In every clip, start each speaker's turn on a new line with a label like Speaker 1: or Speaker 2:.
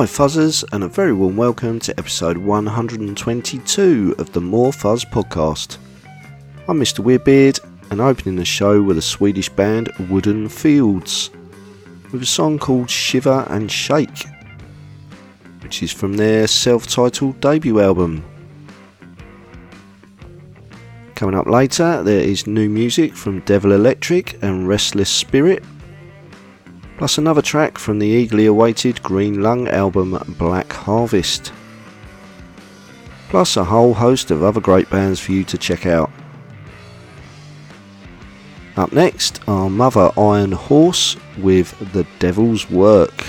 Speaker 1: Hi Fuzzers, and a very warm welcome to episode 122 of the More Fuzz podcast. I'm Mr. Weirdbeard, and opening the show with the Swedish band Wooden Fields,
Speaker 2: with a song called Shiver and Shake, which is from their self titled debut album. Coming up later, there is new music from Devil Electric and Restless Spirit plus another track from the eagerly awaited Green Lung album Black Harvest, plus a whole host of other great bands for you to check out. Up next are Mother Iron Horse with The Devil's Work.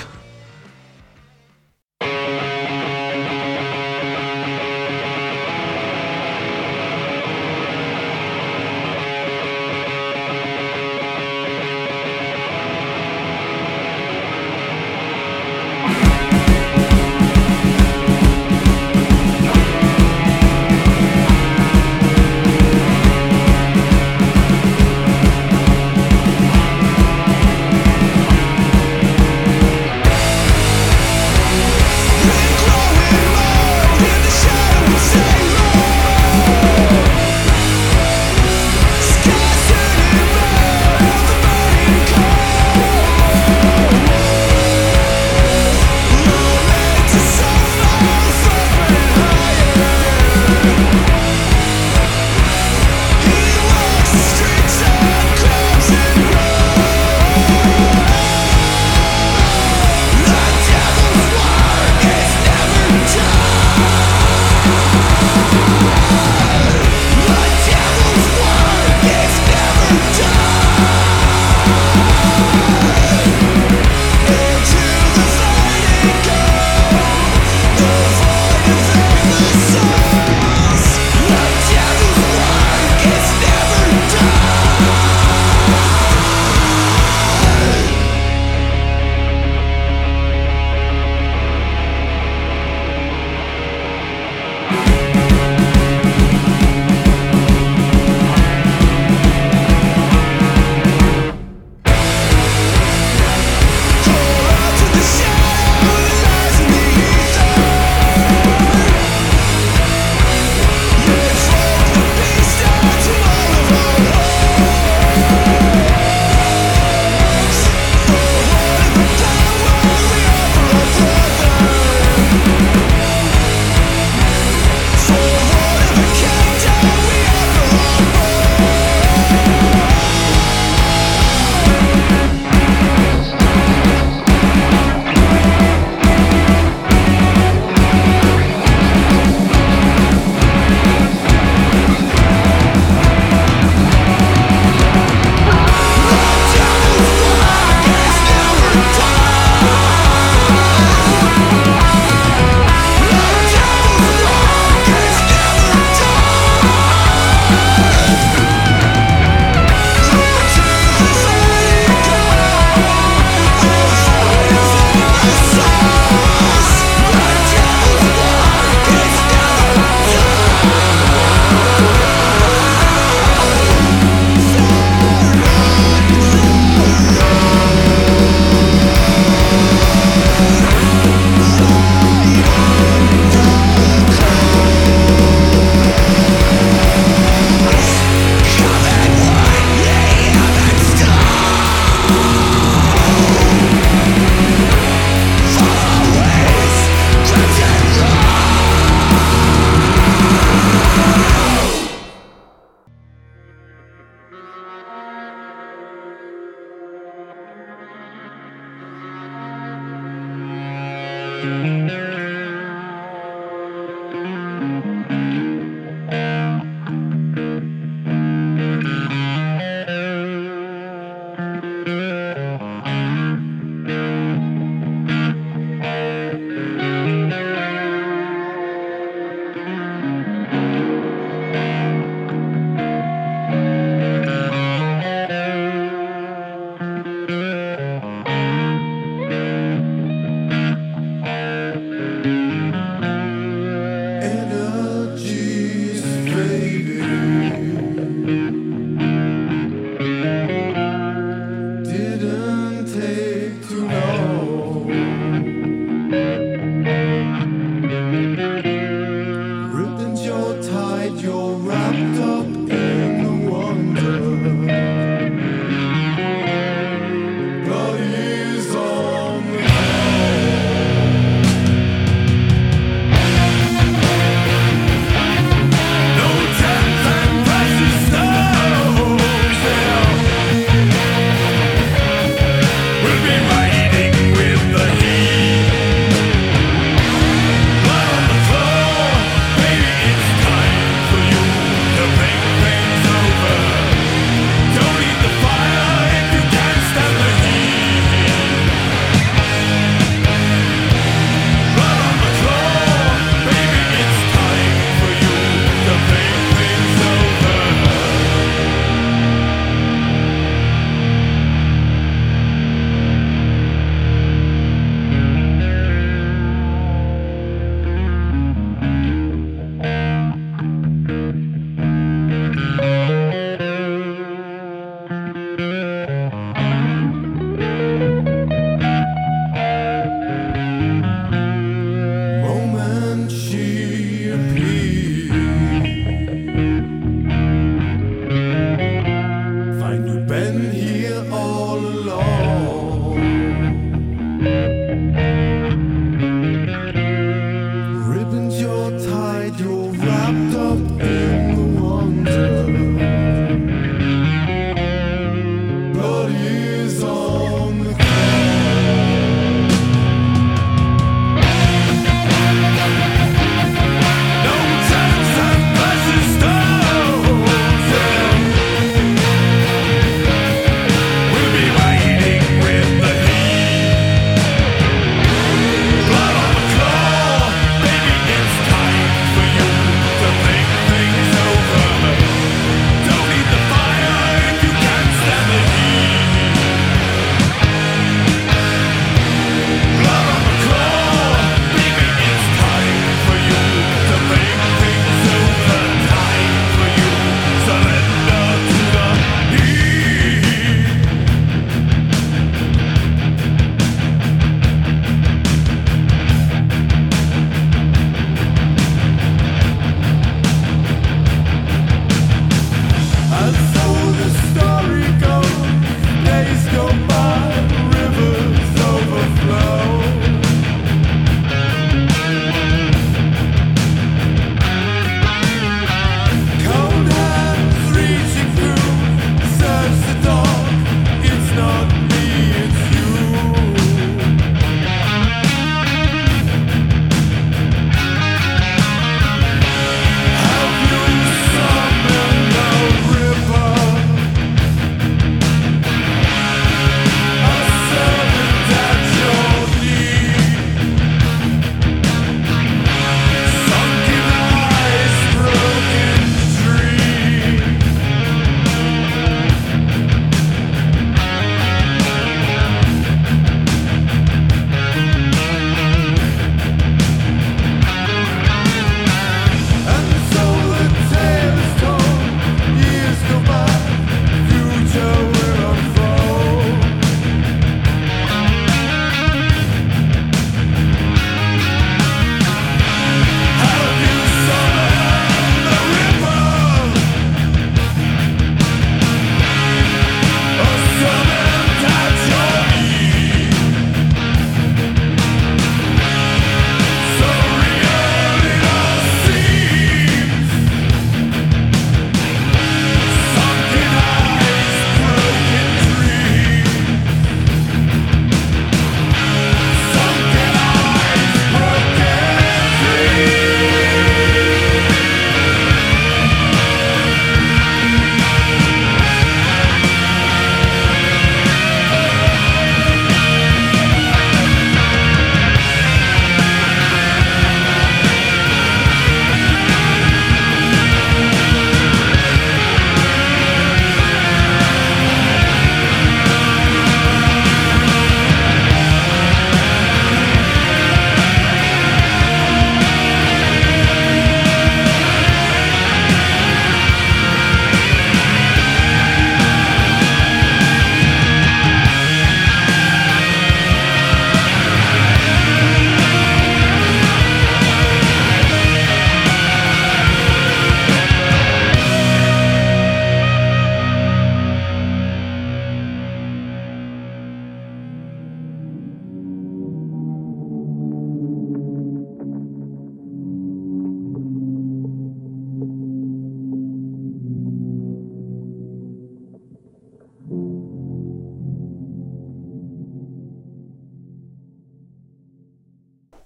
Speaker 2: Mm-hmm.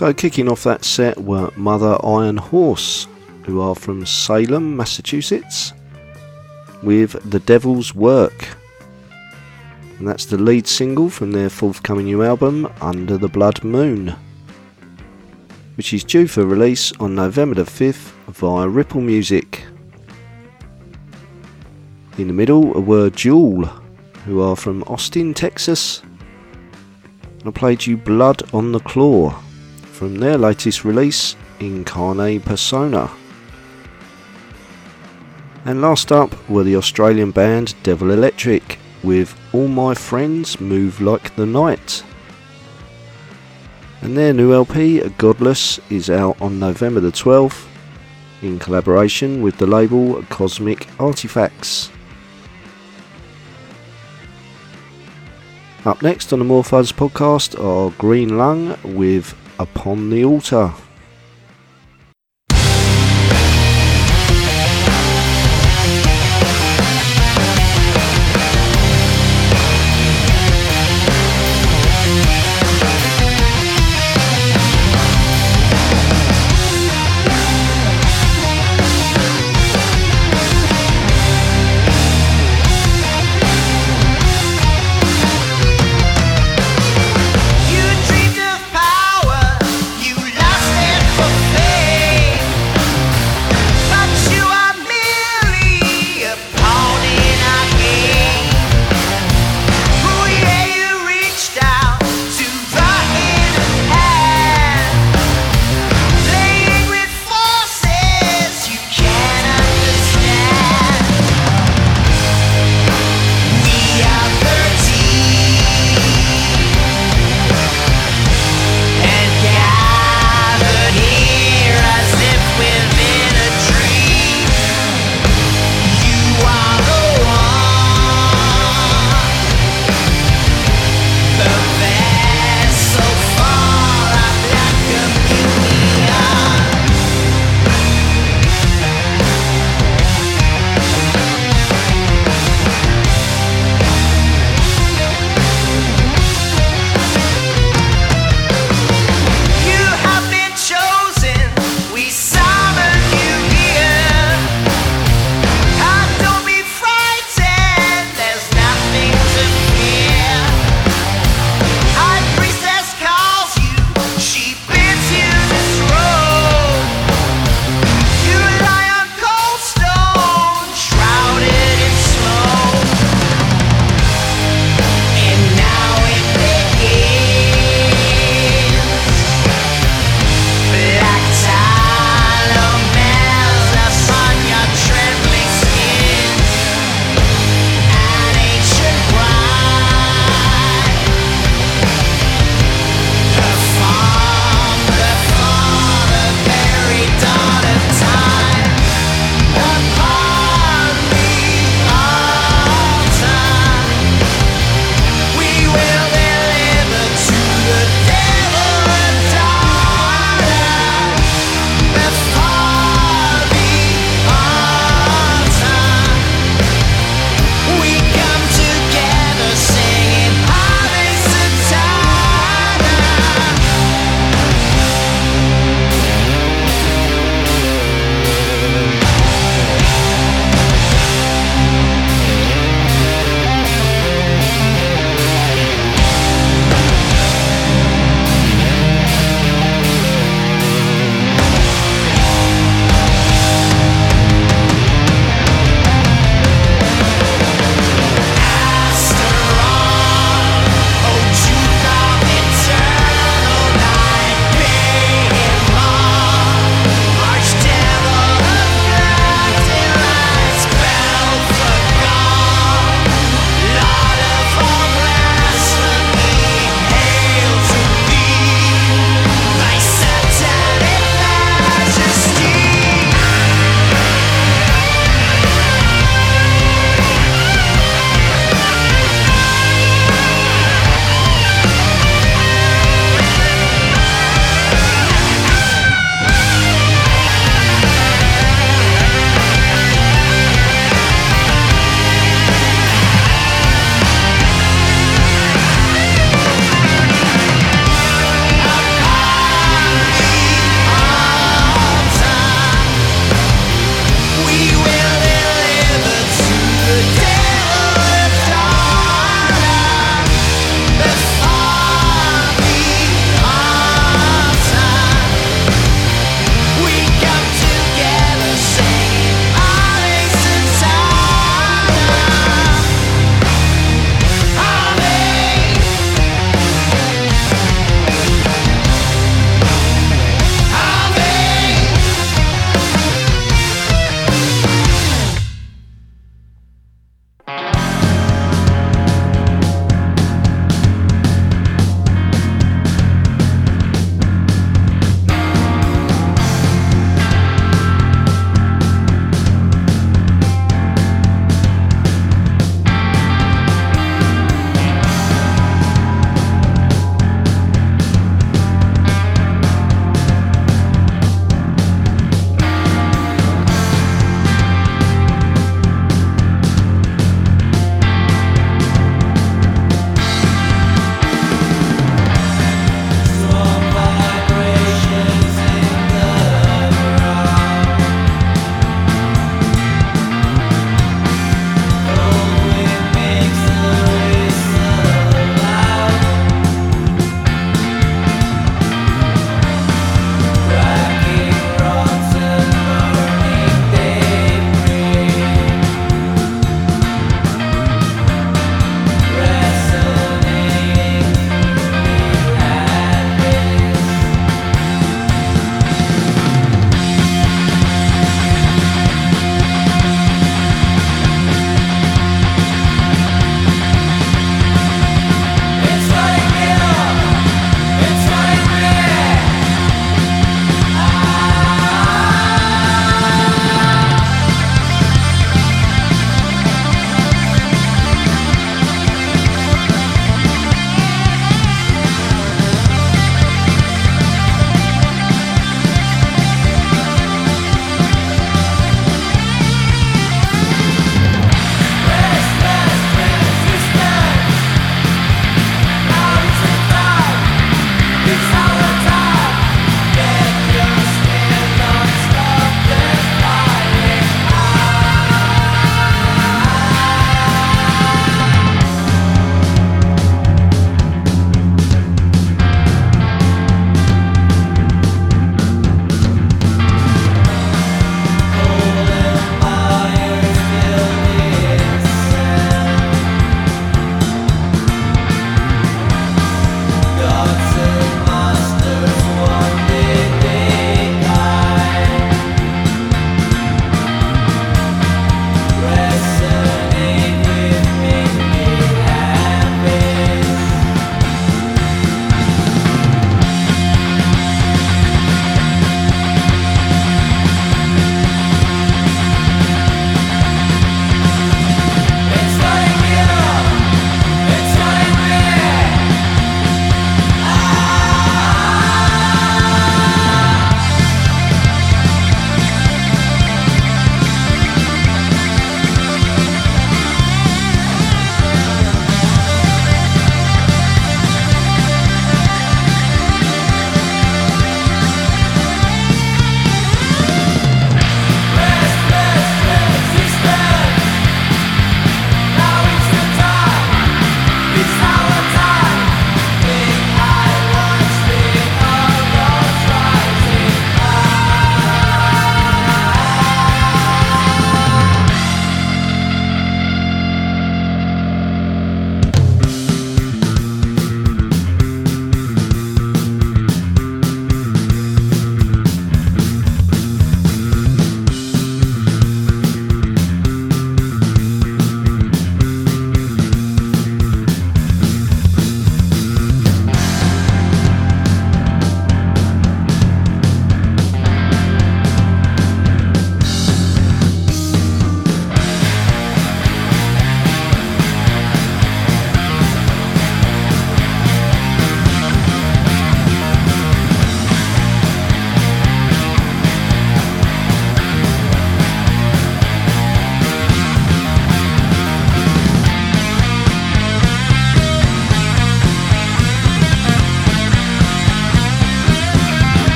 Speaker 1: So, kicking off that set were Mother Iron Horse, who are from Salem, Massachusetts, with The Devil's Work. And that's the lead single from their forthcoming new album, Under the Blood Moon, which is due for release on November the 5th via Ripple Music. In the middle were Jewel, who are from Austin, Texas, and I played you Blood on the Claw from their latest release, Incarne Persona. And last up were the Australian band Devil Electric with All My Friends Move Like the Night. And their new LP, Godless, is out on November the 12th in collaboration with the label Cosmic Artifacts. Up next on the More podcast are Green Lung with Upon the Altar.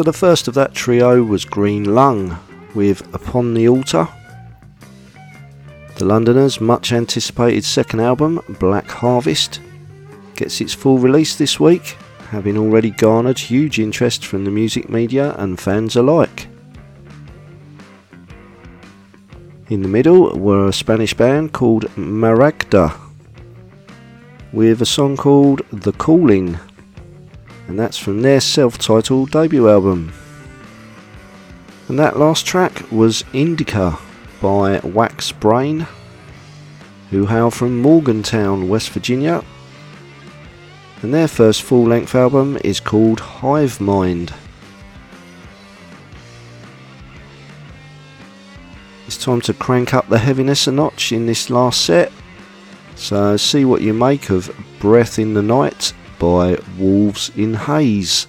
Speaker 1: So the first of that trio was Green Lung with Upon the Altar. The Londoners' much anticipated second album, Black Harvest, gets its full release this week, having already garnered huge interest from the music media and fans alike. In the middle were a Spanish band called Maragda with a song called The Calling, and that's from their self titled debut album. And that last track was Indica by Wax Brain, who hail from Morgantown, West Virginia. And their first full length album is called Hive Mind. It's time to crank up the heaviness a notch in this last set. So see what you make of Breath in the Night by Wolves in Haze.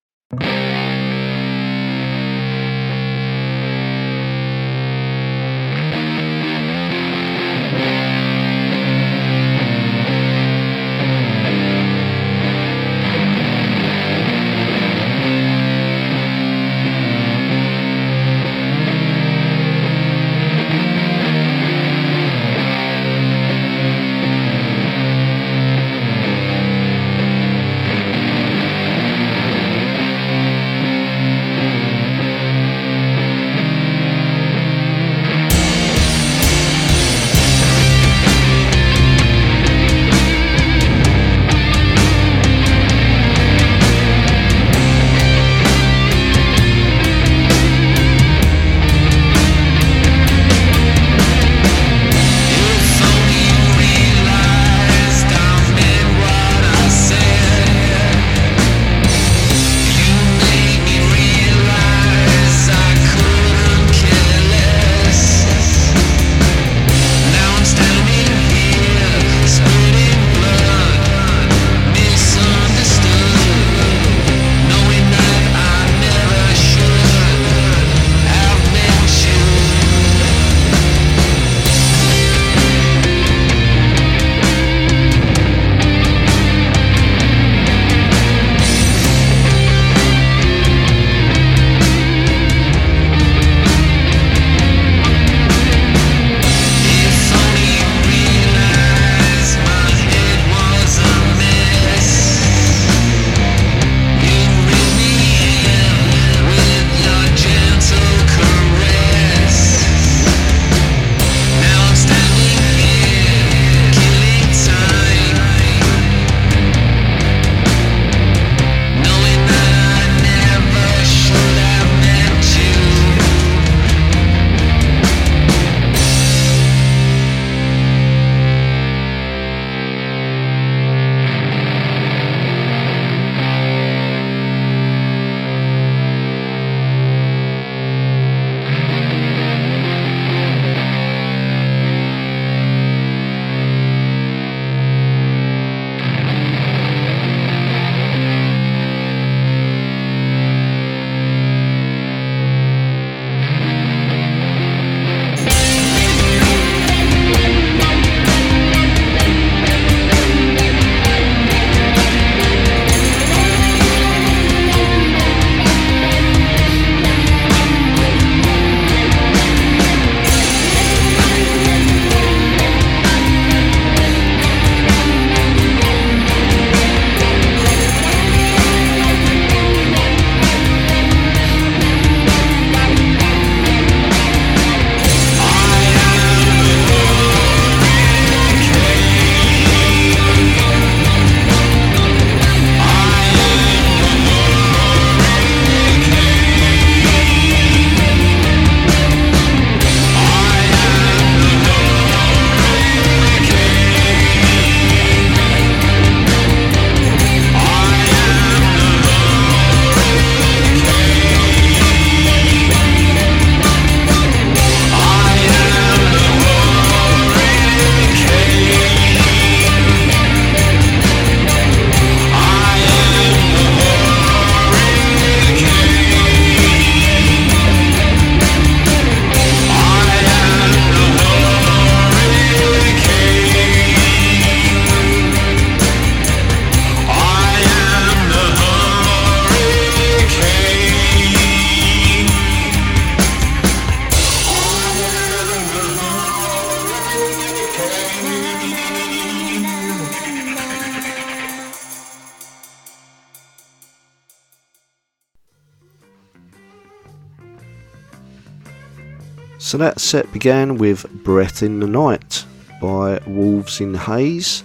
Speaker 1: So that set began with Breath in the Night by Wolves in Haze,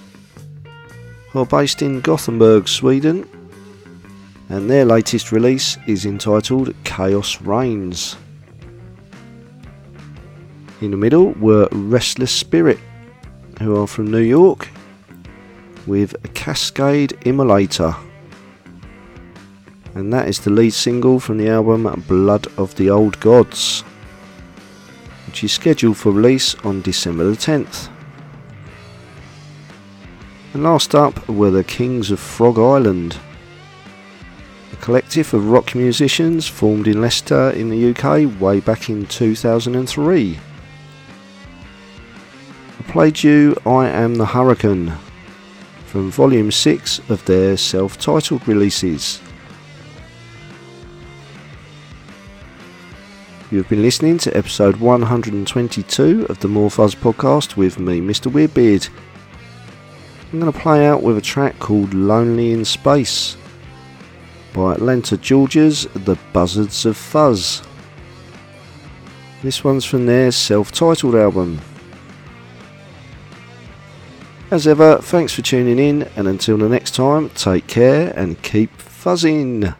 Speaker 1: who are based in Gothenburg, Sweden, and their latest release is entitled Chaos Reigns. In the middle were Restless Spirit, who are from New York, with Cascade Immolator. And that is the lead single from the album Blood of the Old Gods which is scheduled for release on December the 10th. And last up were the Kings of Frog Island, a collective of rock musicians formed in Leicester in the UK way back in 2003. I played you I Am the Hurricane from volume 6 of their self titled releases. You've been listening to episode 122 of the More Fuzz podcast with me, Mr. Weirdbeard. I'm going to play out with a track called Lonely in Space by Atlanta, Georgia's The Buzzards of Fuzz. This one's from their self titled album. As ever, thanks for tuning in, and until the next time, take care and keep fuzzing.